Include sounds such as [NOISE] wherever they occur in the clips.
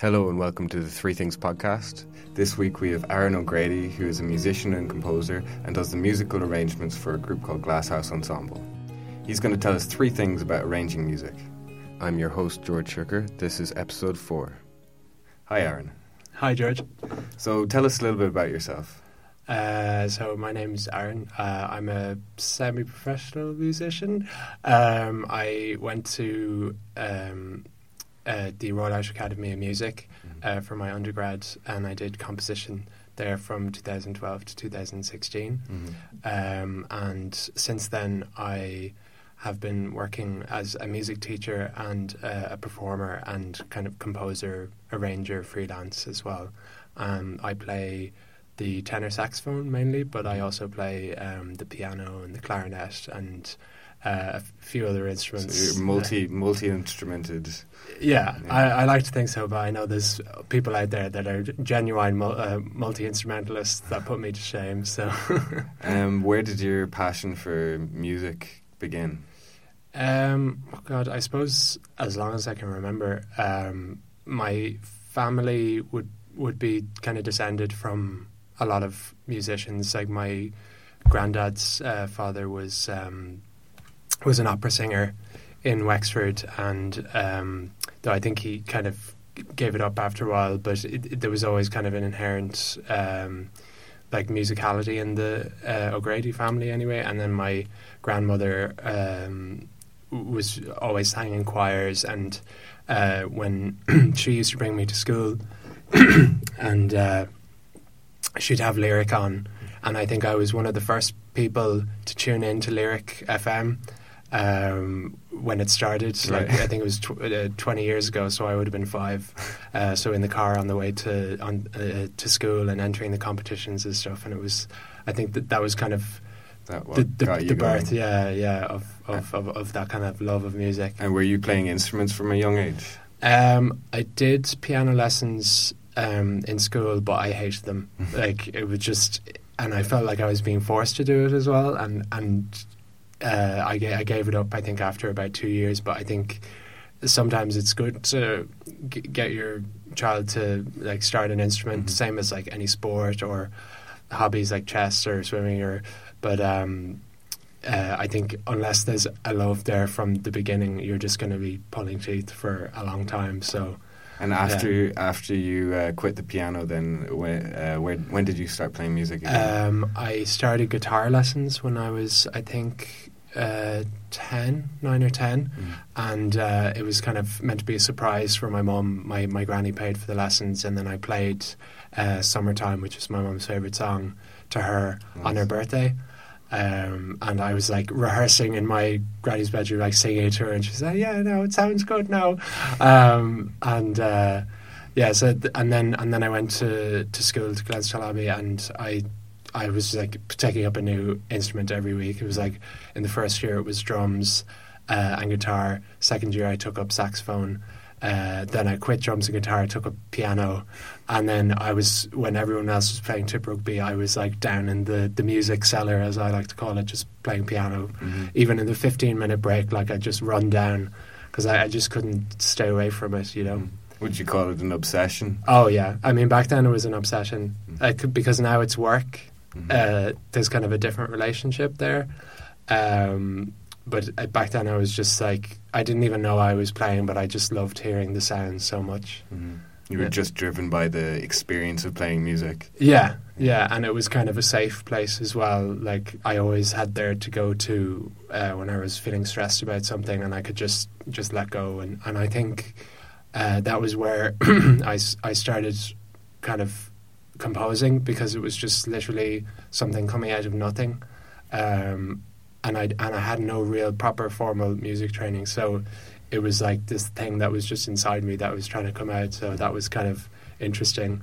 Hello and welcome to the Three Things podcast. This week we have Aaron O'Grady, who is a musician and composer and does the musical arrangements for a group called Glasshouse Ensemble. He's going to tell us three things about arranging music. I'm your host, George Shirker. This is episode four. Hi, Aaron. Hi, George. So tell us a little bit about yourself. Uh, so my name's Aaron. Uh, I'm a semi-professional musician. Um, I went to um, uh, the Royal Irish Academy of Music uh, for my undergrad, and I did composition there from 2012 to 2016. Mm-hmm. Um, and since then, I have been working as a music teacher and uh, a performer and kind of composer, arranger, freelance as well. Um, I play the tenor saxophone mainly, but I also play um, the piano and the clarinet and uh, a few other instruments. So you're multi multi instrumented. Yeah, Yeah. I, I like to think so, but I know there's people out there that are genuine mul- uh, multi instrumentalists that put me to shame. So, [LAUGHS] Um, where did your passion for music begin? um, oh God, I suppose as long as I can remember, um, my family would would be kind of descended from a lot of musicians. Like my granddad's uh, father was um, was an opera singer in Wexford, and um, though I think he kind of gave it up after a while, but it, it- there was always kind of an inherent um, like musicality in the uh, O'Grady family anyway. And then my grandmother um, was always sang in choirs, and uh, when [CLEARS THROAT] she used to bring me to school, [CLEARS THROAT] and uh, she'd have lyric on, and I think I was one of the first people to tune in to Lyric FM um, when it started. Like I think it was tw- uh, twenty years ago, so I would have been five. Uh, so in the car on the way to on uh, to school and entering the competitions and stuff, and it was, I think that that was kind of That the, the, the birth, yeah, yeah, of of, of of that kind of love of music. And were you playing instruments from a young age? Um, I did piano lessons um, in school, but I hated them. [LAUGHS] like it was just, and I felt like I was being forced to do it as well. And and uh, I, I gave it up. I think after about two years. But I think sometimes it's good to g- get your child to like start an instrument, Mhm. same as like any sport or hobbies like chess or swimming or. But um, uh, I think unless there's a love there from the beginning, you're just going to be pulling teeth for a long time. So And after after you uh, quit the piano, then when, uh, where, when did you start playing music again? um, I started guitar lessons when I was, I think, uh, 10, 9 or 10. Mm. And uh, it was kind of meant to be a surprise for my mum. My, my granny paid for the lessons, and then I played uh, Summertime, which is my mum's favourite song, to her on her birthday. Um, and I was like rehearsing in my granny's bedroom, like singing it to her, and she said, "Yeah, no, it sounds good now." Um, and uh, yeah, so th- and then and then I went to to school to Glenstal Abbey, and I I was like taking up a new instrument every week. It was like in the first year it was drums uh, and guitar. Second year I took up saxophone. Uh, then I quit drums and guitar, took up piano, and then I was when everyone else was playing tip rugby, I was like down in the the music cellar, as I like to call it, just playing piano. Mhm. Even in the fifteen minute break, like I just run down because I, I just couldn't stay away from it, you know. Mm. Would you call it an obsession? Oh yeah, I mean back then it was an obsession, Mm. like because now it's work. Mhm. Uh, there's kind of a different relationship there. Um, but uh, back then I was just like I didn't even know I was playing, but I just loved hearing the sound so much. Mhm. You were Yeah. just driven by the experience of playing music. Yeah, yeah, and it was kind of a safe place as well. Like I always had there to go to uh, when I was feeling stressed about something, and I could just just let go. And and I think uh, that was where [CLEARS THROAT] I I started kind of composing because it was just literally something coming out of nothing, um, and I and I had no real proper formal music training, so it was like this thing that was just inside me that was trying to come out. So that was kind of interesting.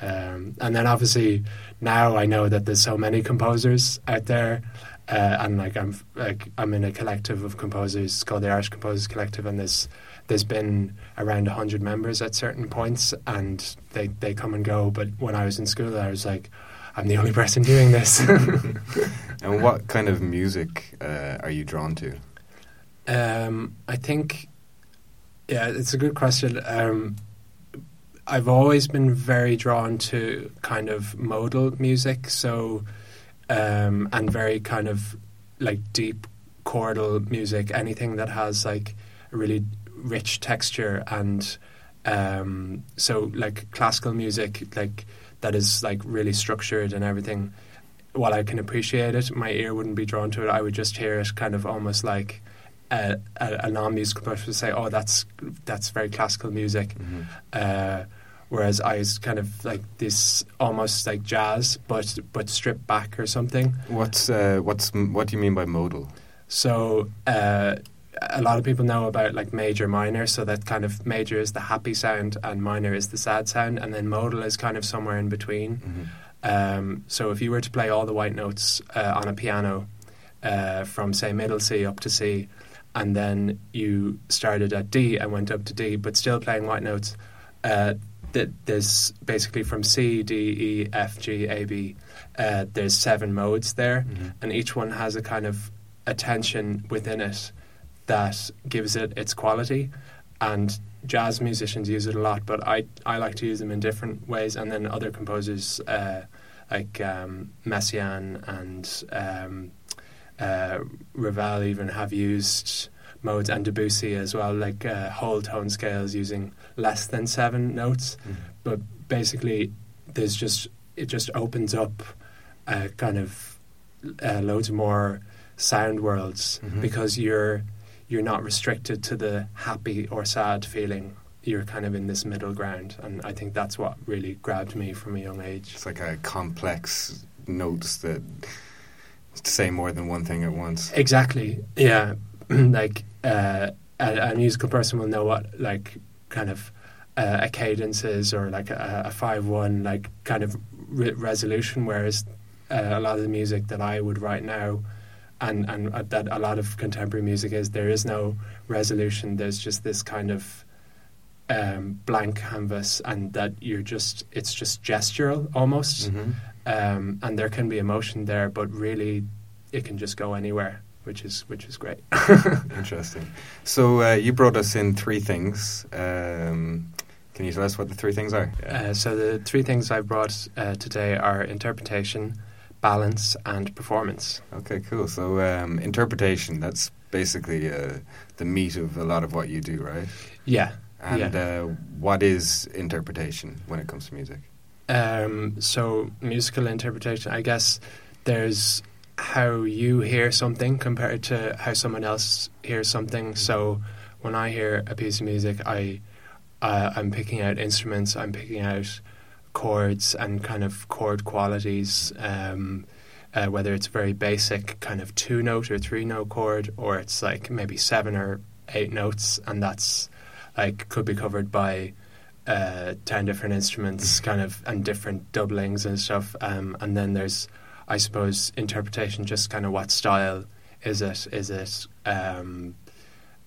Um, and then obviously now I know that there's so many composers out there, uh, and like I'm like I'm in a collective of composers called the Irish Composers Collective, and there's there's been around hundred members at certain points, and they they come and go. But when I was in school, I was like, I'm the only [LAUGHS] person doing this. [LAUGHS] And what kind of music uh, are you drawn to? Um, I think, yeah, it's a good question. Um, I've always been very drawn to kind of modal music, so um, and very kind of like deep chordal music, anything that has like a really rich texture and um, so like classical music, like that is like really structured and everything. While I can appreciate it, my ear wouldn't be drawn to it. I would just hear it kind of almost like a, a, a non-musical person would say, "Oh, that's that's very classical music." Mhm. Uh, whereas I was kind of like this almost like jazz, but but stripped back or something. What's uh, what's what do you mean by modal? So uh, a lot of people know about like major minor. So that kind of major is the happy sound and minor is the sad sound, and then modal is kind of somewhere in between. Mhm. Um, so if you were to play all the white notes uh, on a piano uh, from say middle C up to C, and then you started at D and went up to D, but still playing white notes, uh, th- there's basically from C, D, E, F, G, A, B. Uh, there's seven modes there, Mhm. and each one has a kind of attention within it that gives it its quality. And jazz musicians use it a lot, but I, I like to use them in different ways. And then other composers uh, like um, Messiaen and um, uh, Ravel even have used modes, and Debussy as well, like uh, whole tone scales using less than seven notes Mhm. but basically there's just it just opens up uh, kind of uh, loads more sound worlds Mhm. because you're you're not restricted to the happy or sad feeling. You're kind of in this middle ground. And I think that's what really grabbed me from a young age. It's like a complex notes that say more than one thing at once. exactly. Yeah. [CLEARS THROAT] Like uh, a, a musical person will know what like kind of uh, a cadence is or like a, a five one like kind of re- resolution. Whereas uh, a lot of the music that I would write now and and uh, that a lot of contemporary music is there is no resolution there's just this kind of um, blank canvas and that you're just it's just gestural almost Mhm. um, and there can be emotion there, but really it can just go anywhere, which is which is great. [LAUGHS] Interesting. So uh, you brought us in three things. Um, can you tell us what the three things are? Uh, so the three things I brought uh, today are interpretation, balance, and performance. Okay, cool. So um, interpretation, that's basically uh, the meat of a lot of what you do, right? Yeah. And uh, what is interpretation when it comes to music? Um, so musical interpretation, I guess there's how you hear something compared to how someone else hears something. So when I hear a piece of music, I uh, I'm picking out instruments, I'm picking out chords and kind of chord qualities. Um, uh, whether it's very basic kind of two note or three note chord, or it's like maybe seven or eight notes, and that's like could be covered by uh, ten different instruments, kind of, and different doublings and stuff. Um, and then there's, I suppose, interpretation. Just kind of what style is it? Is it um,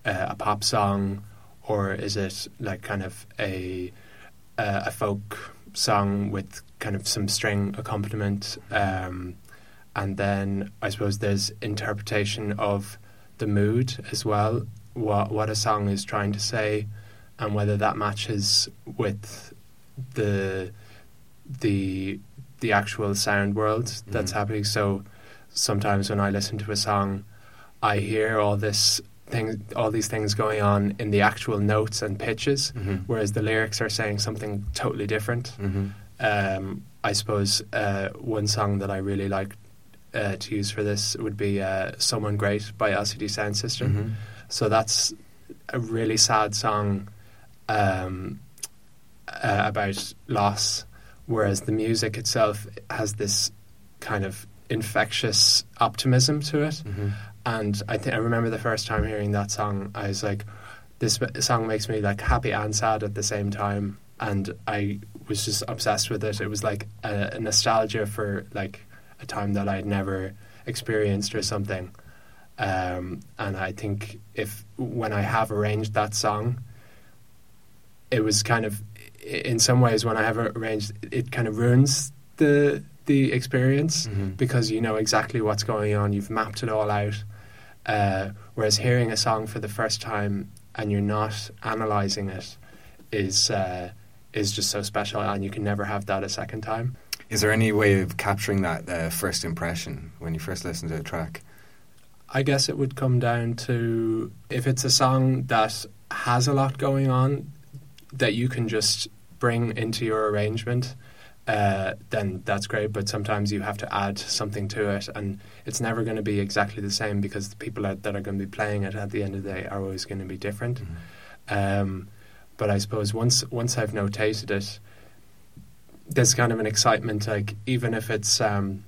uh, a pop song, or is it like kind of a uh, a folk song with kind of some string accompaniment? Um, and then I suppose there's interpretation of the mood as well. What what a song is trying to say and whether that matches with the the the actual sound world that's Mhm. happening. So sometimes when I listen to a song, I hear all this thing, all these things going on in the actual notes and pitches, Mm-hmm. whereas the lyrics are saying something totally different. Mm-hmm. Um, I suppose uh, one song that I really like uh, to use for this would be uh, "Someone Great" by LCD Soundsystem. Mm-hmm. So that's a really sad song um, uh, about loss, whereas the music itself has this kind of infectious optimism to it. And I think I remember the first time hearing that song, I was like, "This song makes me like happy and sad at the same time." And I was just obsessed with it. It was like a, a nostalgia for like a time that I'd never experienced or something. Um, and I think if when I have arranged that song, it was kind of in some ways when I have arranged it kind of ruins the the experience Mm-hmm. because you know exactly what's going on. You've mapped it all out. Uh, whereas hearing a song for the first time and you're not analyzing it is uh, is just so special, and you can never have that a second time. Is there any way of capturing that uh, first impression when you first listen to a track? I guess it would come down to if it's a song that has a lot going on that you can just bring into your arrangement, uh, then that's great. But sometimes you have to add something to it, and it's never going to be exactly the same because the people that, that are going to be playing it at the end of the day are always going to be different. Mm-hmm. Um, but I suppose once once I've notated it, there's kind of an excitement. Like even if it's um,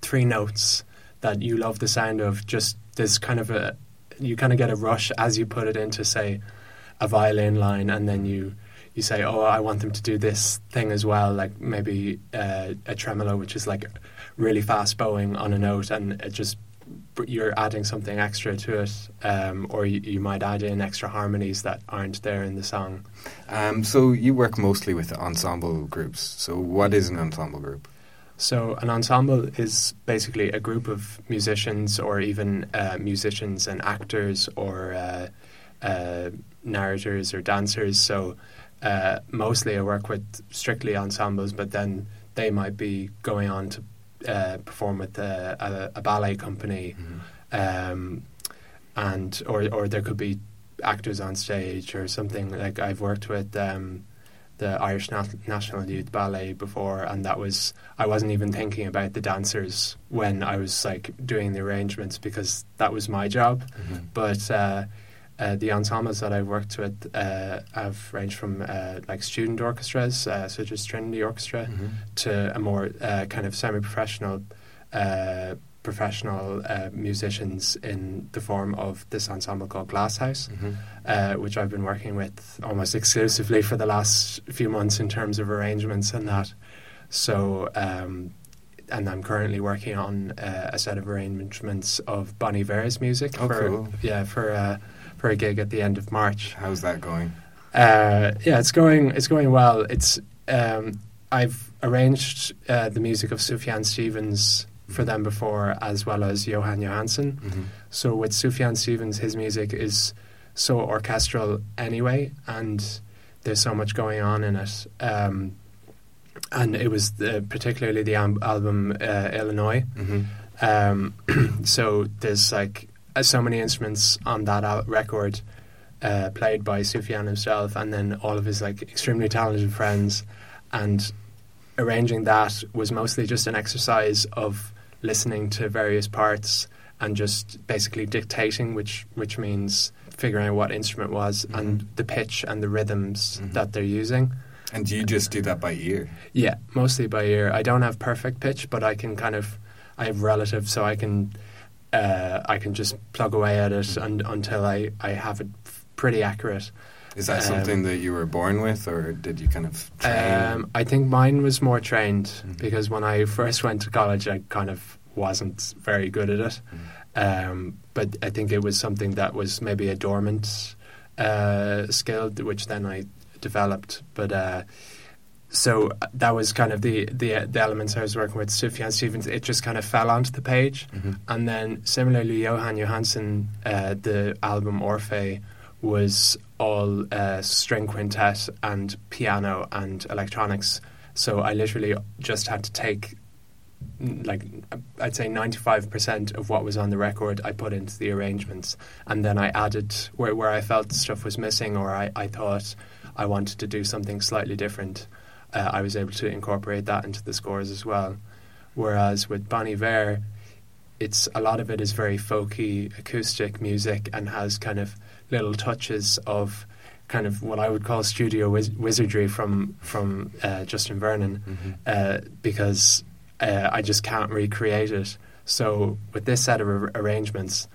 three notes that you love the sound of, just there's kind of a you kind of get a rush as you put it into say a violin line, and then you you say, oh, I want them to do this thing as well, like maybe uh, a tremolo, which is like really fast bowing on a note, and it just you're adding something extra to it, um, or you, you, might add in extra harmonies that aren't there in the song. Um, so you work mostly with ensemble groups. So what is an ensemble group? So an ensemble is basically a group of musicians, or even uh, musicians and actors, or uh, uh, narrators or dancers. So uh, mostly I work with strictly ensembles, but then they might be going on to uh, perform with a, a, a ballet company, mm-hmm. um, and or or there could be actors on stage or something. Like I've worked with um, the Irish Nat- National Youth Ballet before, and that was I wasn't even thinking about the dancers when I was like doing the arrangements because that was my job, mm-hmm. but. Uh, uh, the ensembles that I've worked with uh, have ranged from uh, like student orchestras, uh, such as Trinity Orchestra, mm-hmm. to a more uh, kind of semi-professional, uh, professional musicians in the form of this ensemble called Glasshouse, mm-hmm. which I've been working with almost exclusively for the last few months in terms of arrangements and that. So. Um, and I'm currently working on a set of arrangements of Bon Iver's music. Oh, for, cool. Yeah, for a gig at the end of March. How's that going? Uh, yeah, it's going. It's going well. It's um, I've arranged uh, the music of Sufjan Stevens for them before, as well as Jóhann Jóhannsson. Mm-hmm. So with Sufjan Stevens, his music is so orchestral anyway, and there's so much going on in it. Um, and it was the, particularly the am- album uh, Illinois. Mm-hmm. Um, [CLEARS THROAT] so there's like so many instruments on that record uh, played by Sufjan himself, and then all of his like extremely talented friends, and arranging that was mostly just an exercise of listening to various parts and just basically dictating, which which means figuring out what instrument was mm-hmm. and the pitch and the rhythms mm-hmm. that they're using. And you just do that by ear? Yeah, mostly by ear. I don't have perfect pitch, but I can kind of I have relative, so I can uh, I can just plug away at it and, until I, I have it pretty accurate. Is that um, something that you were born with, or did you kind of train? Um, I think mine was more trained mm-hmm. because when I first went to college, I kind of wasn't very good at it. Mm-hmm. Um, but I think it was something that was maybe a dormant uh, skill, which then I developed. But uh, so uh, that was kind of the, the the elements I was working with. Sufjan Stevens, it just kind of fell onto the page, mm-hmm. and then similarly, Jóhann Jóhannsson, uh, the album Orpheus was all uh, string quintet and piano and electronics. So I literally just had to take like I'd say 95% of what was on the record I put into the arrangements and then I added where, where I felt stuff was missing or I, I thought I wanted to do something slightly different uh, I was able to incorporate that into the scores as well. Whereas with Bon Iver, it's a lot of it is very folky acoustic music and has kind of little touches of kind of what I would call studio wiz- wizardry from from uh, Justin Vernon mm-hmm. uh, because uh, I just can't recreate it. So with this set of ar- arrangements,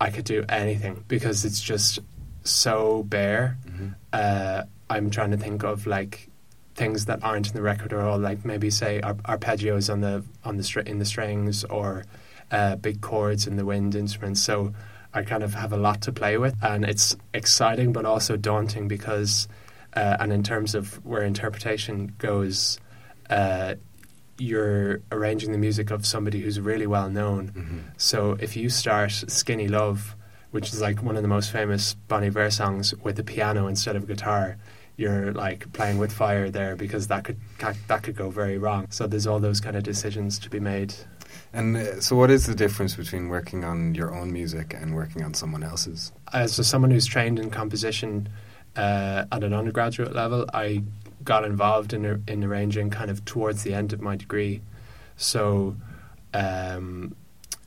I could do anything because it's just so bare. Mm-hmm. Uh, I'm trying to think of like things that aren't in the record at all, like maybe say ar- arpeggios on the on the str- in the strings or uh, big chords in the wind instruments. So I kind of have a lot to play with, and it's exciting but also daunting because, uh, and in terms of where interpretation goes, uh, you're arranging the music of somebody who's really well known. Mm-hmm. So if you start "Skinny Love," which is like one of the most famous Bon Iver songs, with a piano instead of guitar you're like playing with fire there because that could that could go very wrong. So there's all those kind of decisions to be made. And uh, so, what is the difference between working on your own music and working on someone else's? As someone who's trained in composition uh, at an undergraduate level, I got involved in in arranging kind of towards the end of my degree. So um,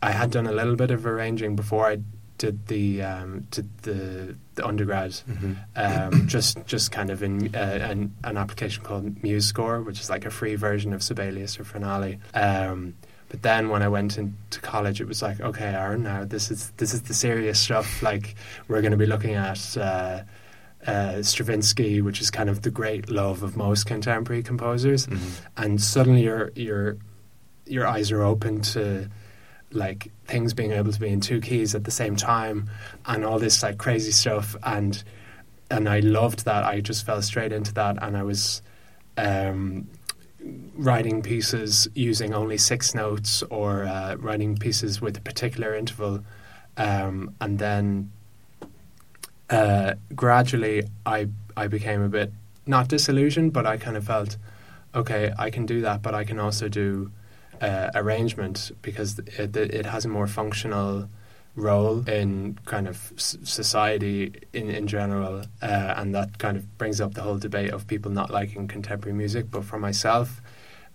I had done a little bit of arranging before I did the um, did the, the undergrad, mm-hmm. um, [CLEARS THROAT] just just kind of in uh, an, an application called MuseScore, which is like a free version of Sibelius or Finale. Um, but then when I went into college, it was like, okay, Aaron, now this is this is the serious stuff. Like we're going to be looking at. Uh, uh, Stravinsky, which is kind of the great love of most contemporary composers, mm-hmm. and suddenly your your your eyes are open to like things being able to be in two keys at the same time and all this like crazy stuff. And and I loved that. I just fell straight into that. And I was um, writing pieces using only six notes or uh, writing pieces with a particular interval. Um, and then uh, gradually I I became a bit not disillusioned but I kind of felt okay I can do that but I can also do uh, arrangement because it, it has a more functional role in kind of society in, in general, uh, and that kind of brings up the whole debate of people not liking contemporary music. But for myself,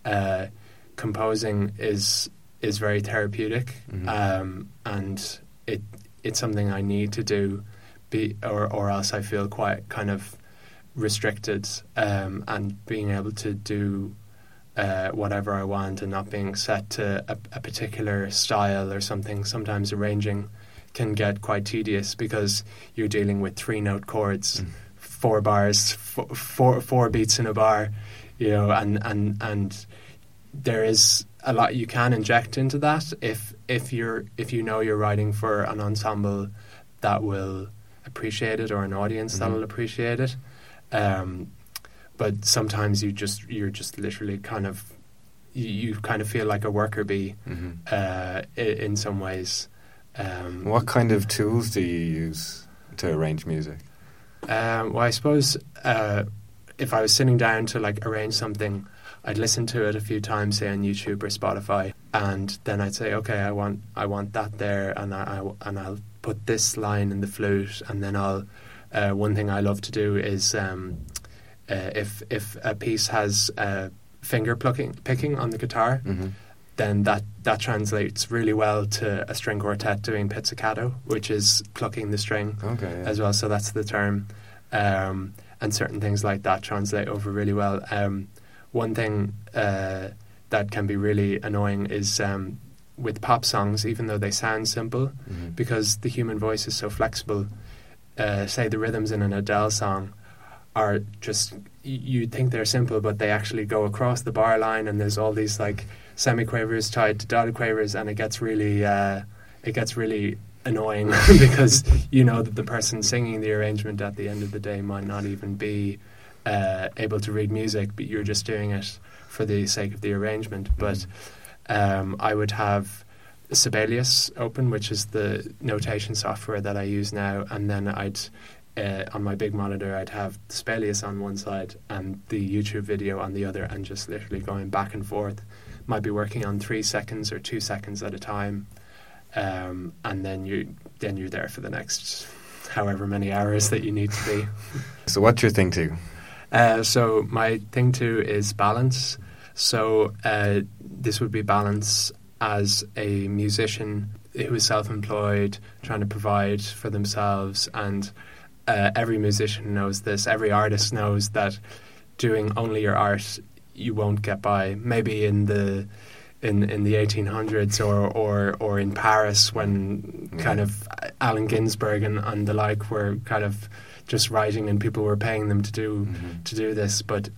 uh, composing is is very therapeutic, mm-hmm. um, and it it's something I need to do, be or or else I feel quite kind of restricted, um, and being able to do uh, whatever I want and not being set to a, a, particular style or something. Sometimes arranging can get quite tedious because you're dealing with three note chords, mm. four bars, four, four, four beats in a bar, you know, and, and, and there is a lot you can inject into that if if you're if you know you're writing for an ensemble that will appreciate it or an audience mm-hmm. that will appreciate it. Um, but sometimes you just you're just literally kind of you, you kind of feel like a worker bee mm-hmm. uh, in, in, some ways. Um, what kind of tools do you use to arrange music? Um, well, I suppose uh, if I was sitting down to like arrange something, I'd listen to it a few times, say on YouTube or Spotify, and then I'd say, okay, I want I want that there, and I, I and I'll put this line in the flute, and then I'll. Uh, one thing I love to do is um, uh, if if a piece has uh, finger plucking picking on the guitar, mm-hmm. then that that translates really well to a string quartet doing pizzicato, which is plucking the string okay, yeah. as well. So that's the term, um, and certain things like that translate over really well. Um, one thing uh, that can be really annoying is um, with pop songs, even though they sound simple, mm-hmm. because the human voice is so flexible. Uh, say the rhythms in an Adele song are just you think they're simple, but they actually go across the bar line, and there's all these like semiquavers tied to dotted quavers, and it gets really uh, it gets really annoying [LAUGHS] because you know that the person singing the arrangement at the end of the day might not even be uh, able to read music, but you're just doing it for the sake of the arrangement. Mm-hmm. But um, I would have Sibelius open, which is the notation software that I use now, and then I'd uh, on my big monitor, I'd have Sibelius on one side and the YouTube video on the other, and just literally going back and forth. Might be working on three seconds or two seconds at a time, um, and then you then you're there for the next however many hours that you need to be. [LAUGHS] so, what's your thing two? Uh, so, my thing two is balance. So, uh, this would be balance as a musician who is self-employed, trying to provide for themselves and uh, every musician knows this. Every artist knows that doing only your art, you won't get by. Maybe in the in in the 1800s or or or in Paris when yeah. kind of Allen Ginsberg and, and the like were kind of just writing and people were paying them to do mm-hmm. to do this. But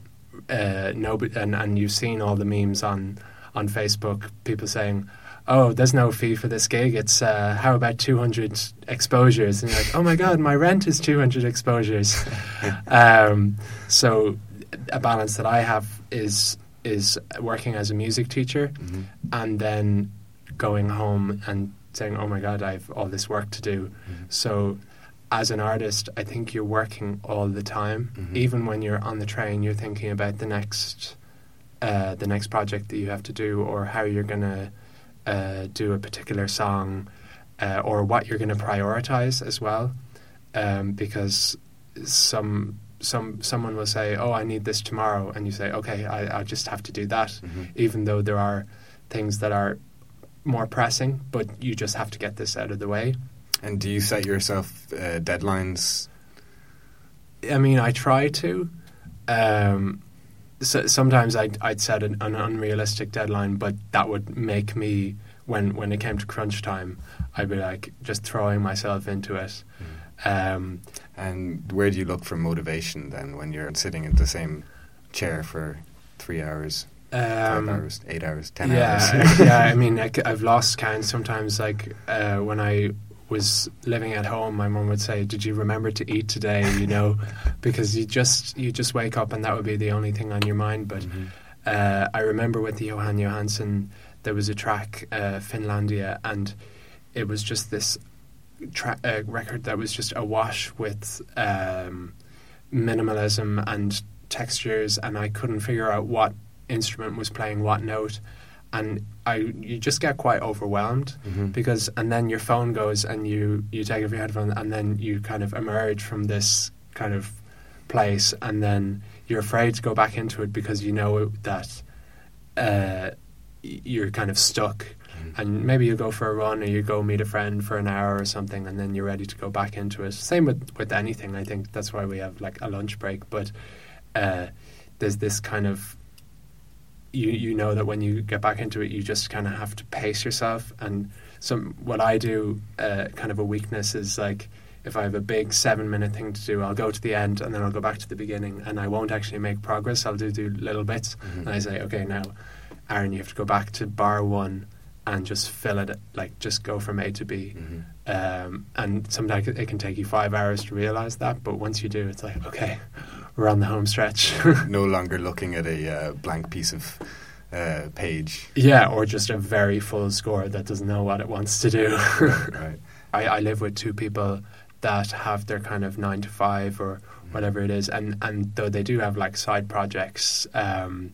uh, nobody and and you've seen all the memes on on Facebook, people saying oh, there's no fee for this gig. It's uh, how about 200 exposures? And you're like, oh my god, my rent is 200 exposures. [LAUGHS] um, so a balance that I have is is working as a music teacher, mm-hmm. and then going home and saying, oh my god, I have all this work to do. Mm-hmm. So as an artist, I think you're working all the time. Mhm. Even when you're on the train, you're thinking about the next, uh, the next project that you have to do, or how you're gonna uh, do a particular song, uh, or what you're gonna prioritize as well, um, because some some someone will say, "Oh, I need this tomorrow," and you say, "Okay, I, I just have to do that," Mhm. even though there are things that are more pressing, but you just have to get this out of the way. And do you set yourself uh, deadlines? I mean, I try to. Um, so, sometimes I'd, I'd set an, an unrealistic deadline, but that would make me when when it came to crunch time, I'd be like just throwing myself into it. Um, And where do you look for motivation then when you're sitting in the same chair for three hours, five um, hours, eight hours, ten yeah, hours? yeah. I [LAUGHS] mean, I, have lost count sometimes. Like uh, when I was living at home, my mom would say, "Did you remember to eat today?" You [LAUGHS] know, because you just you just wake up and that would be the only thing on your mind. But Mhm. uh, I remember with the Jóhann Jóhannsson, there was a track, uh, Fordlândia, and it was just this tra- uh, record that was just awash with um, minimalism and textures, and I couldn't figure out what instrument was playing what note, and I you just get quite overwhelmed Mhm. because and then your phone goes and you you take off your headphone and then you kind of emerge from this kind of place and then you're afraid to go back into it because you know that uh, you're kind of stuck Mhm. and maybe you go for a run or you go meet a friend for an hour or something and then you're ready to go back into it same with with anything i think that's why we have like a lunch break but uh, there's this kind of you you know that when you get back into it you just kind of have to pace yourself and some what i do uh, kind of a weakness is like if i have a big seven minute thing to do i'll go to the end and then i'll go back to the beginning and i won't actually make progress i'll do do little bits Mhm. and I say, okay, now, Aaron, you have to go back to bar one and just fill it, like just go from A to B. Mhm. Um, and sometimes it can take you five hours to realize that, but once you do, it's like, okay, we're on the home stretch. [LAUGHS] No longer looking at a uh, blank piece of uh, page. yeah, or just a very full score that doesn't know what it wants to do. [LAUGHS] right. I, I live with two people that have their kind of nine to five or whatever it is, and, and though they do have like side projects, um,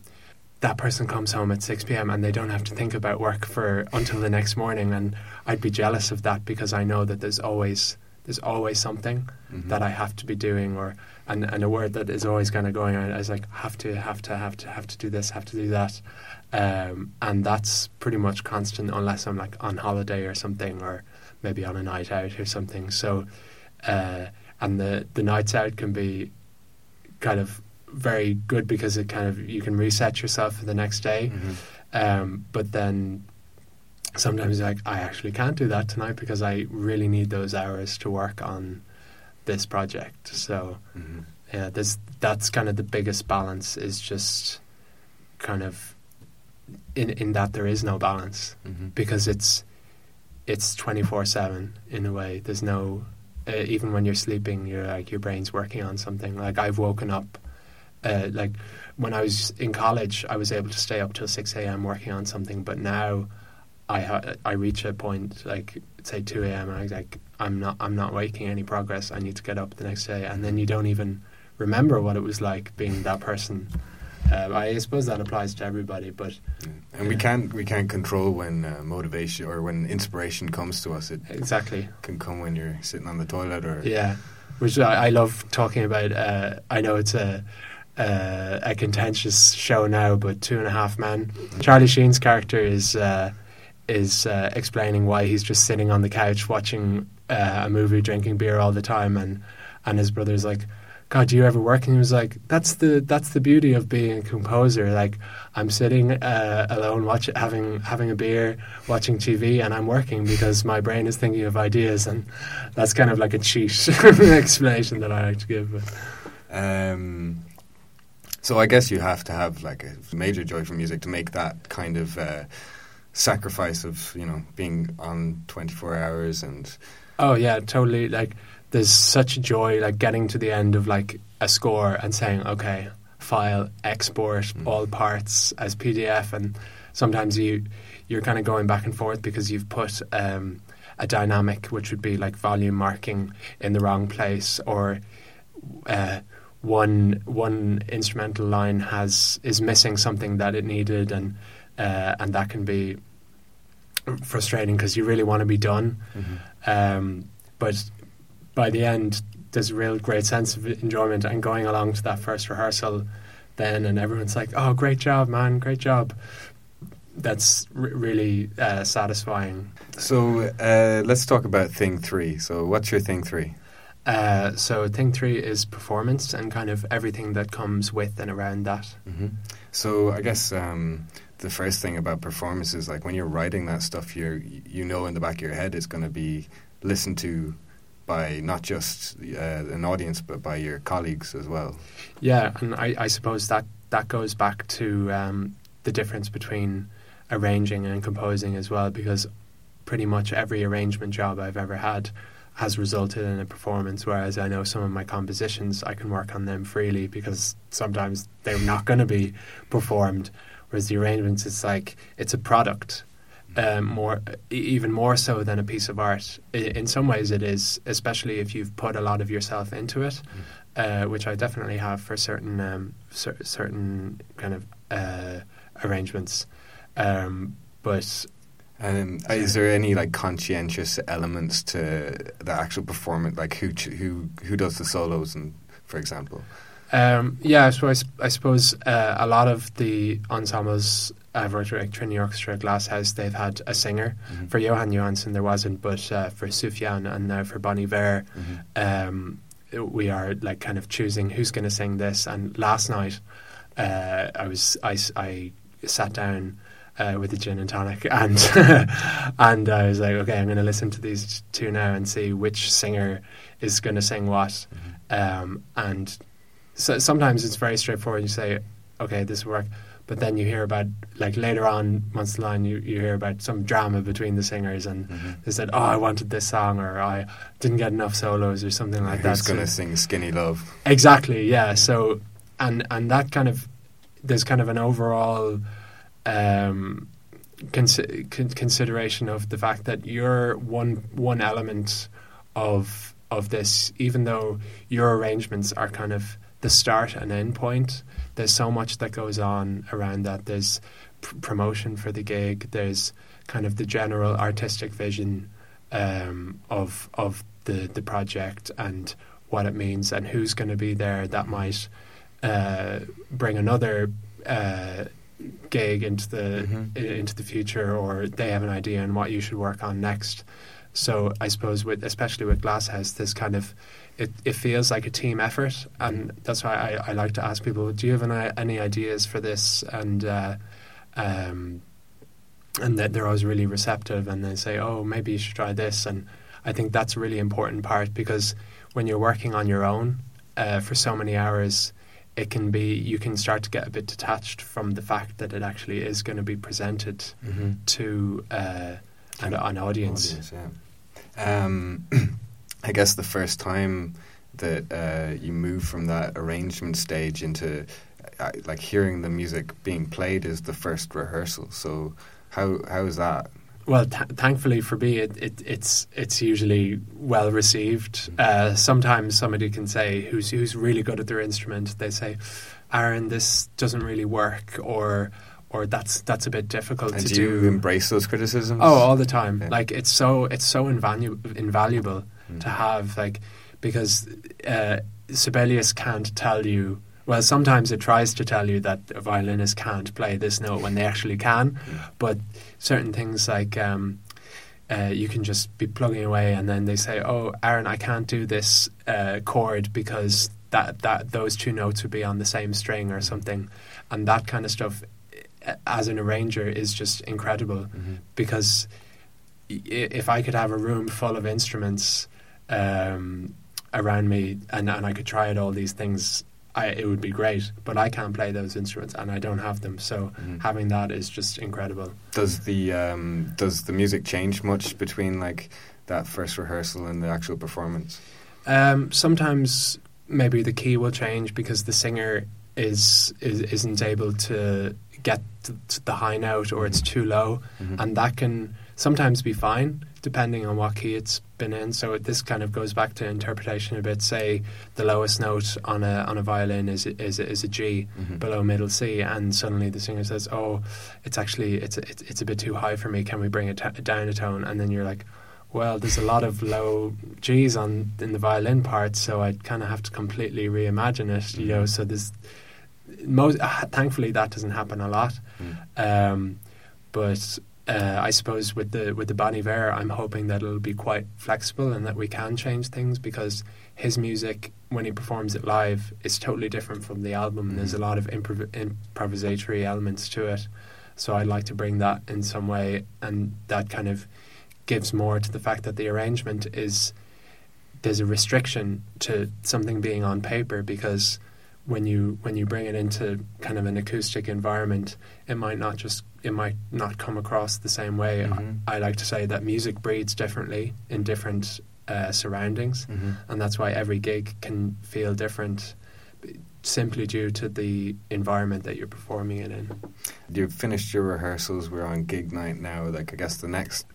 that person comes home at six p.m. and they don't have to think about work for until the next morning, and I'd be jealous of that because I know that there's always there's always something Mhm. that I have to be doing, or and, and a word that is always kind of going on is like have to have to have to have to do this, have to do that, um, and that's pretty much constant unless I'm like on holiday or something, or maybe on a night out or something. So, uh, and the the nights out can be kind of very good because it kind of you can reset yourself for the next day. Mhm. Um, but then sometimes like I actually can't do that tonight because I really need those hours to work on this project. So Mhm. yeah, this that's kind of the biggest balance is just kind of in in that there is no balance Mhm. because it's it's 24/7 in a way. There's no uh, even when you're sleeping, you're like your brain's working on something. Like I've woken up uh, like when I was in college, I was able to stay up till 6 a.m. working on something, but now I I reach a point like say 2 a.m. and I was like I'm not I'm not making any progress. I need to get up the next day, and then you don't even remember what it was like being that person. Uh, I suppose that applies to everybody, but Yeah. And we can't we can't control when uh, motivation or when inspiration comes to us. It exactly. can come when you're sitting on the toilet or Yeah, which I, I love talking about. Uh, I know it's a, a a contentious show now, but Two and a Half Men. Charlie Sheen's character is uh, is uh, explaining why he's just sitting on the couch watching uh, a movie, drinking beer all the time, and and his brother's like. God, do you ever work? And he was like, "That's the that's the beauty of being a composer. Like, I'm sitting uh, alone, watch having having a beer, watching TV, and I'm working because my brain is thinking of ideas, and that's kind of like a cheat [LAUGHS] explanation that I like to give. Um, so I guess you have to have like a major joy for music to make that kind of uh, sacrifice of you know being on 24 hours and oh yeah, totally. Like, there's such joy like getting to the end of like a score and saying, okay, file, export Mm. all parts as PDF, and sometimes you you're kind of going back and forth because you've put um, a dynamic, which would be like volume marking in the wrong place, or uh, one one instrumental line has is missing something that it needed, and uh, and that can be frustrating because you really want to be done, Mm-hmm. um, but by the end, there's a real great sense of enjoyment and going along to that first rehearsal then and everyone's like oh great job man great job that's r- really uh, satisfying So uh, let's talk about thing three. So what's your thing three? uh, so thing three is performance and kind of everything that comes with and around that hmm So I guess um, the first thing about performance is like when you're writing that stuff, you you know in the back of your head it's going to be listened to by not just uh, an audience but by your colleagues as well. yeah and I, I suppose that that goes back to um, the difference between arranging and composing as well because pretty much every arrangement job I've ever had has resulted in a performance whereas I know some of my compositions I can work on them freely because sometimes they're not going to be performed whereas the arrangements it's like it's a product um, more even more so than a piece of art. In some ways it is especially if you've put a lot of yourself into it uh, which I definitely have for certain um, cer- certain kind of uh, arrangements. Um, but uh, is there any like conscientious elements to the actual performance, like who ch- who who does the solos, and for example? Um, yeah, so I, sp- I suppose uh, a lot of the ensembles I've worked with, like Trinity Orchestra, Glasshouse, they've had a singer. Mhm. For Jóhann Jóhannsson, there wasn't, but uh, for Sufjan and now for Bon Iver, Mhm. um, we are like kind of choosing who's going to sing this. And last night, uh, I was I, I sat down uh, with a gin and tonic, [LAUGHS] and and I was like, okay, I'm going to listen to these two now and see which singer is going to sing what. Um, and so sometimes it's very straightforward. You say, okay, this will work. But then you hear about, like later on, months the line, you, you hear about some drama between the singers, and Mhm. they said, "Oh, I wanted this song," or "I didn't get enough solos," or something like that. Who's going to So- sing "Skinny Love"? Exactly, yeah. So, and and that kind of there's kind of an overall um, consi- con- consideration of the fact that you're one one element of of this, even though your arrangements are kind of the start and end point. There's so much that goes on around that. There's pr- promotion for the gig. There's kind of the general artistic vision um, of of the the project and what it means and who's going to be there that might uh, bring another uh, gig into the Mhm. into the future, or they have an idea on what you should work on next. So I suppose with especially with Glasshouse, this kind of it, it feels like a team effort, and that's why I, I like to ask people, do you have any, any ideas for this? And uh, um, and that they're always really receptive, and they say, oh, maybe you should try this. And I think that's a really important part because when you're working on your own uh, for so many hours, it can be you can start to get a bit detached from the fact that it actually is going to be presented Mm-hmm. to uh, an, an audience. yeah. Um, [CLEARS THROAT] I guess the first time that uh, you move from that arrangement stage into uh, like hearing the music being played is the first rehearsal. So how how is that? Well, th- thankfully for me, it, it, it's it's usually well received. Uh, sometimes somebody can say who's who's really good at their instrument. They say, "Aaron, this doesn't really work," or or that's that's a bit difficult And to do you do. embrace those criticisms? Oh, all the time. Yeah. Like it's so it's so invalu- invaluable To have like because uh, Sibelius can't tell you. Well, sometimes it tries to tell you that a violinist can't play this note when they actually can, but certain things like um, uh, you can just be plugging away, and then they say, "Oh, Aaron, I can't do this uh, chord because that that those two notes would be on the same string or something," and that kind of stuff. uh, As an arranger, is just incredible Mhm. because if I could have a room full of instruments um, around me and, and I could try out all these things, I, it would be great. But I can't play those instruments and I don't have them, so Mhm. having that is just incredible. Does the um, does the music change much between like that first rehearsal and the actual performance? Um, sometimes maybe the key will change because the singer is, is isn't able to get to, the high note or it's too low, Mhm. and that can sometimes be fine. Depending on what key it's been in. So this kind of goes back to interpretation a bit. Say the lowest note on a on a violin is is is a G Mhm. below middle C, and suddenly the singer says, "Oh, it's actually it's a, it's, it's a bit too high for me. Can we bring it t- down a tone?" And then you're like. Well, there's a lot of low G's on in the violin part, so I kind of have to completely reimagine it. You know, Mhm. so there's most. Uh, thankfully, that doesn't happen a lot. Mm. Um, but uh, I suppose with the with the Bon Iver, I'm hoping that it'll be quite flexible and that we can change things because his music, when he performs it live, is totally different from the album. There's a lot of improv- improvisatory elements to it, so I'd like to bring that in some way, and that kind of gives more to the fact that the arrangement is there's a restriction to something being on paper because when you when you bring it into kind of an acoustic environment, it might not just it might not come across the same way. Mhm. I, I like to say that music breathes differently in different uh, surroundings, Mhm. and that's why every gig can feel different, simply due to the environment that you're performing it in. You've finished your rehearsals. We're on gig night now. Like I guess the next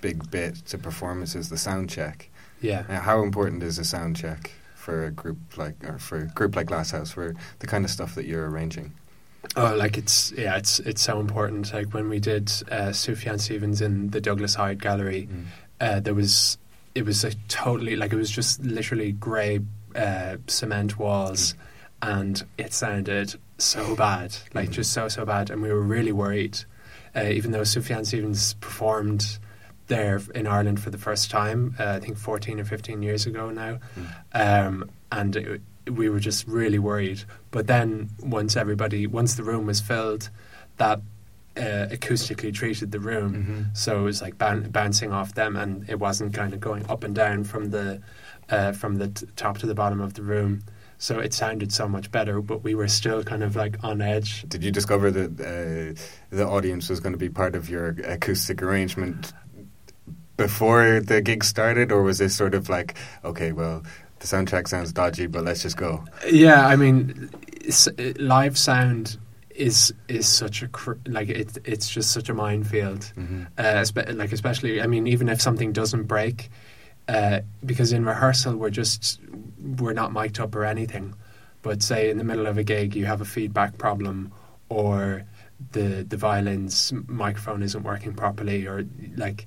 big bit to performance is the sound check. Yeah. Now, how important is a sound check for a group like or for a group like Glasshouse for the kind of stuff that you're arranging? Oh, like it's yeah, it's it's so important. Like when we did uh, Sufjan Stevens in the Douglas Hyde Gallery, uh, there was it was a totally like it was just literally grey uh, cement walls, and it sounded so [LAUGHS] bad, like Mhm. just so so bad, and we were really worried. Uh, even though Sufjan Stevens performed there in Ireland for the first time, uh, I think fourteen or fifteen years ago now, Mm. um, and it, we were just really worried. But then once everybody, once the room was filled, that uh, acoustically treated the room. Mhm. So it was like boun bouncing off them, and it wasn't kind of going up and down from the uh, from the t- top to the bottom of the room. So it sounded so much better, but we were still kind of like on edge. Did you discover that uh, the audience was going to be part of your acoustic arrangement before the gig started, or was this sort of like, okay, well, the soundtrack sounds dodgy, but let's just go? Yeah, I mean, live sound is is such a cr- like it, it's just such a minefield. hmm uh, espe- like especially I mean even if something doesn't break uh, because in rehearsal we're just we're not mic'd up or anything but say in the middle of a gig you have a feedback problem or the the violin's microphone isn't working properly or like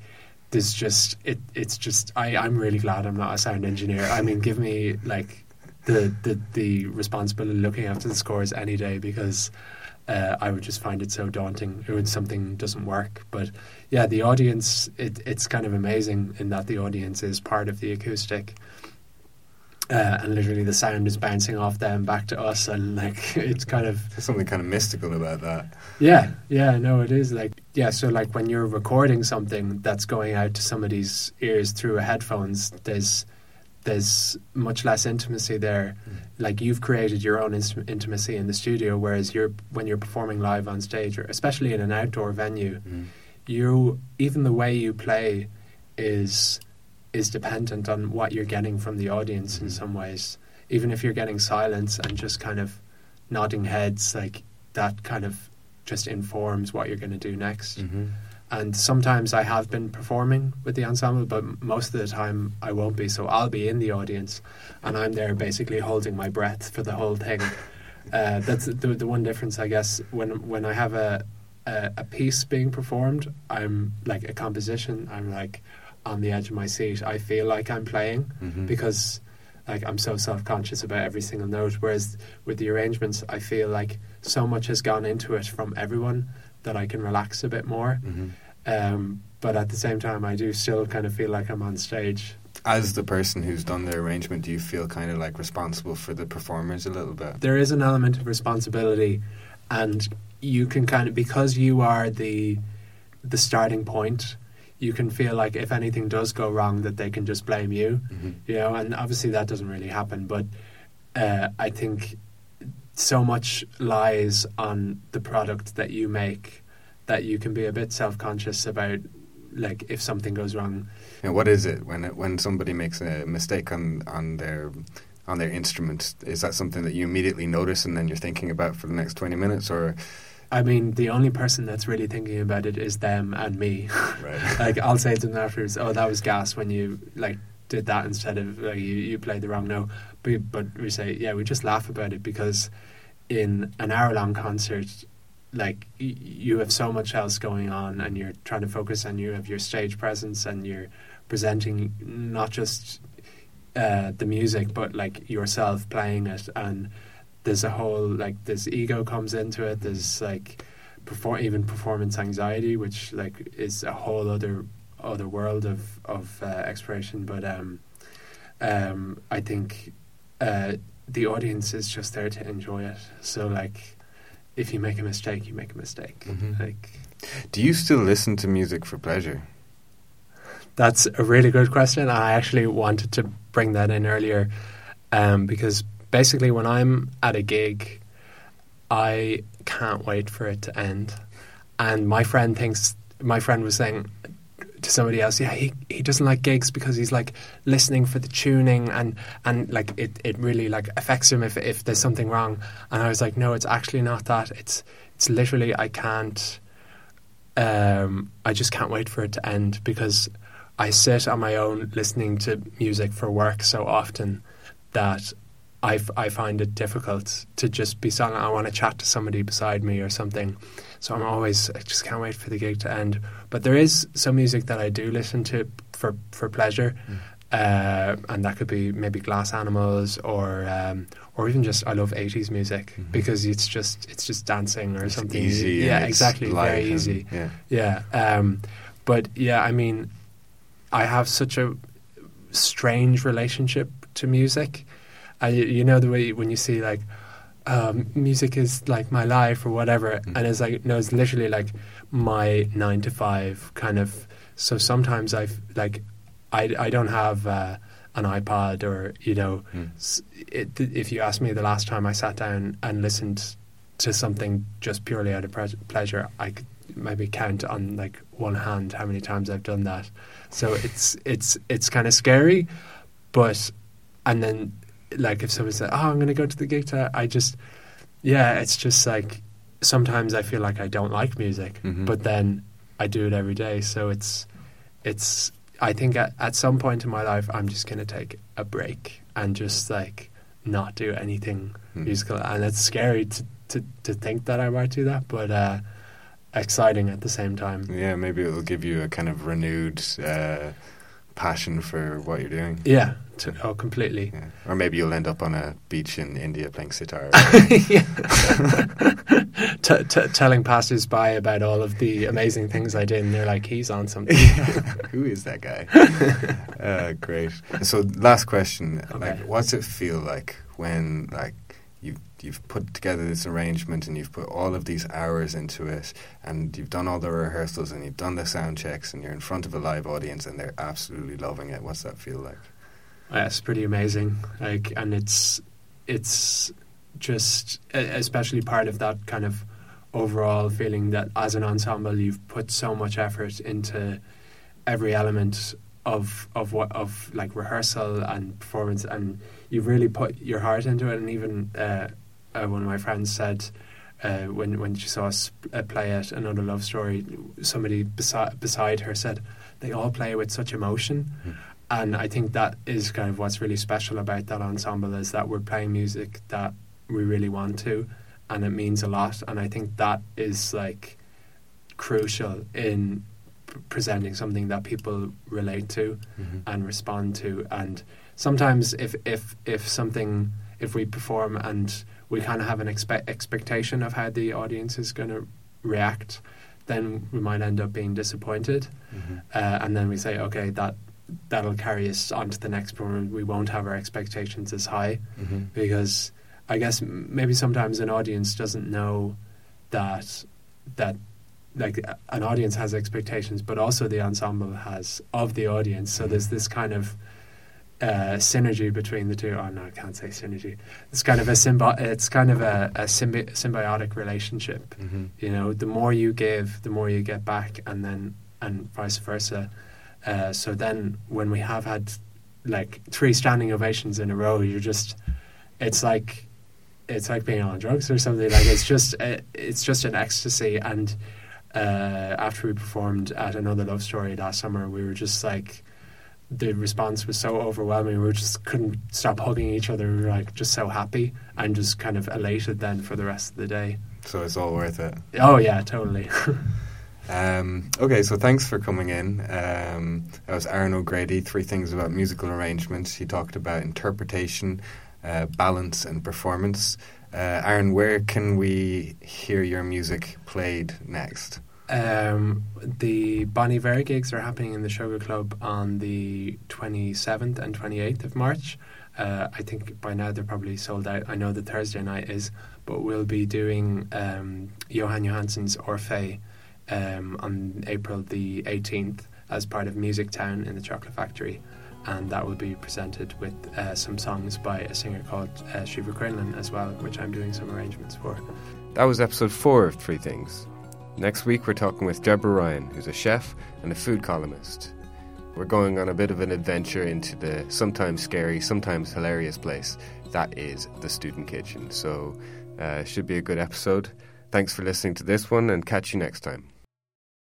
there's just it it's just I, I'm really glad I'm not a sound engineer I mean give me like the the, the responsibility of looking after the scores any day because uh, I would just find it so daunting when something doesn't work. But yeah, the audience, it, it's kind of amazing in that the audience is part of the acoustic. Uh, and literally the sound is bouncing off them back to us and like [LAUGHS] it's kind of There's something kind of mystical about that. yeah yeah no it is like yeah so like when you're recording something that's going out to somebody's ears through headphones there's there's much less intimacy there like you've created your own inst- intimacy in the studio whereas you're when you're performing live on stage or especially in an outdoor venue Mm. you even the way you play is is dependent on what you're getting from the audience in some ways even if you're getting silence and just kind of nodding heads like that kind of just informs what you're going to do next hmm and sometimes I have been performing with the ensemble, but most of the time I won't be. So I'll be in the audience, and I'm there basically holding my breath for the whole thing. [LAUGHS] Uh, that's the, the one difference, I guess. When when I have a, a a piece being performed, I'm like a composition. I'm like on the edge of my seat. I feel like I'm playing hmm because like I'm so self conscious about every single note. Whereas with the arrangements, I feel like so much has gone into it from everyone that I can relax a bit more. hmm Um, but at the same time, I do still kind of feel like I'm on stage. As the person who's done the arrangement, do you feel kind of like responsible for the performers a little bit? There is an element of responsibility, and you can kind of because you are the the starting point. You can feel like if anything does go wrong, that they can just blame you. hmm you know, and obviously that doesn't really happen. But uh, I think so much lies on the product that you make that you can be a bit self conscious about, like if something goes wrong. And what is it when it, when somebody makes a mistake on on their on their instrument? Is that something that you immediately notice and then you're thinking about for the next twenty minutes, or I mean, the only person that's really thinking about it is them and me. Right. [LAUGHS] like I'll say to them afterwards, "Oh, that was gas when you like did that instead of like, you you played the wrong note." But, but we say, yeah, we just laugh about it because in an hour long concert, like y- you have so much else going on, and you're trying to focus, and you have your stage presence, and you're presenting not just uh, the music, but like yourself playing it, and there's a whole like this ego comes into it. There's like perform even performance anxiety, which like is a whole other other world of of uh, expression. But um, um, I think uh, the audience is just there to enjoy it. So like, if you make a mistake, you make a mistake. Mhm. Like Do you still listen to music for pleasure? That's a really good question. I actually wanted to bring that in earlier um, because basically, when I'm at a gig, I can't wait for it to end. And my friend thinks, my friend was saying to somebody else, yeah, he, he doesn't like gigs because he's like listening for the tuning and, and like it, it really like affects him if, if there's something wrong. And I was like, no, it's actually not that. It's, it's literally, I can't, um, I just can't wait for it to end because I sit on my own listening to music for work so often that I, f- I find it difficult to just be silent. I want to chat to somebody beside me or something. So I'm always, I just can't wait for the gig to end. But there is some music that I do listen to for, for pleasure. Uh, and that could be maybe Glass Animals or um, or even just I love 80s music Mhm. because it's just it's just dancing or It's something easy. Yeah, exactly. Very and- easy. Yeah. Yeah. Um, but yeah, I mean, I have such a strange relationship to music. I, you know, the way when you see like, um, music is like my life or whatever, Mm. and it's like, no, it's literally like my nine to five kind of. So sometimes I've like, I, I don't have uh, an iPod or, you know, Mm. it, if you ask me the last time I sat down and listened to something just purely out of pre- pleasure, I could maybe count on like one hand how many times I've done that. So it's it's it's kind of scary, but and then like if someone said, "Oh, I'm going to go to the gig," I just yeah, it's just like sometimes I feel like I don't like music, Mhm. but then I do it every day. So it's it's I think at, at some point in my life I'm just going to take a break and just like not do anything Mm. musical, and it's scary to, to to think that I might do that, but uh, exciting at the same time. Yeah, maybe it'll give you a kind of renewed uh, passion for what you're doing. Yeah, to, oh, completely. Yeah. Or maybe you'll end up on a beach in India playing sitar. [LAUGHS] [LAUGHS] T- t- telling passers-by about all of the amazing things I did, and they're like, "He's on something." [LAUGHS] Who is that guy? uh, great. So, last question: Okay. like, what's it feel like when like you've you've put together this arrangement and you've put all of these hours into it, and you've done all the rehearsals and you've done the sound checks, and you're in front of a live audience and they're absolutely loving it. What's that feel like? Yeah, it's pretty amazing. Like, and it's it's just especially part of that kind of overall feeling that as an ensemble you've put so much effort into every element of of what of like rehearsal and performance, and you've really put your heart into it. And even uh, uh, one of my friends said. Uh, when when she saw us uh, play at another love story, somebody beside beside her said they all play with such emotion, Mm. And I think that is kind of what's really special about that ensemble is that we're playing music that we really want to, and it means a lot. And I think that is like crucial in p- presenting something that people relate to and respond to. And sometimes, if if if something if we perform and we kind of have an expe- expectation of how the audience is going to react, then we might end up being disappointed Mhm. uh, and then we say, okay, that that'll carry us on to the next program. We won't have our expectations as high Mhm. because I guess maybe sometimes an audience doesn't know that that like an audience has expectations, but also the ensemble has of the audience. So there's this kind of uh, synergy between the two. Oh no, I can't say synergy. It's kind of a symbi- It's kind of a, a symbi- symbiotic relationship Mhm. you know the more you give the more you get back and then and vice versa uh, so then when we have had like three standing ovations in a row you're just it's like it's like being on drugs or something. Like it's just [LAUGHS] uh, it's just an ecstasy. And uh, after we performed at another love story last summer, we were just like the response was so overwhelming. We just couldn't stop hugging each other. We were like just so happy and just kind of elated then for the rest of the day. So it's all worth it. Oh yeah, totally. [LAUGHS] Um, okay, so thanks for coming in. Um, that was Aaron O'Grady. Three things about musical arrangements. He talked about interpretation, uh, balance, and performance. Uh, Aaron, where can we hear your music played next? Um, the Bon Iver gigs are happening in the Sugar Club on the 27th and 28th of March. Uh, I think by now they're probably sold out. I know the Thursday night is, but we'll be doing um, Jóhann Jóhannsson's Orfeo um, on April the 18th as part of Music Town in the Chocolate Factory. And that will be presented with uh, some songs by a singer called uh, Shiva Quinlan as well, which I'm doing some arrangements for. That was episode four of Three Things. Next week, we're talking with Deborah Ryan, who's a chef and a food columnist. We're going on a bit of an adventure into the sometimes scary, sometimes hilarious place that is the student kitchen. So, uh, should be a good episode. Thanks for listening to this one and catch you next time.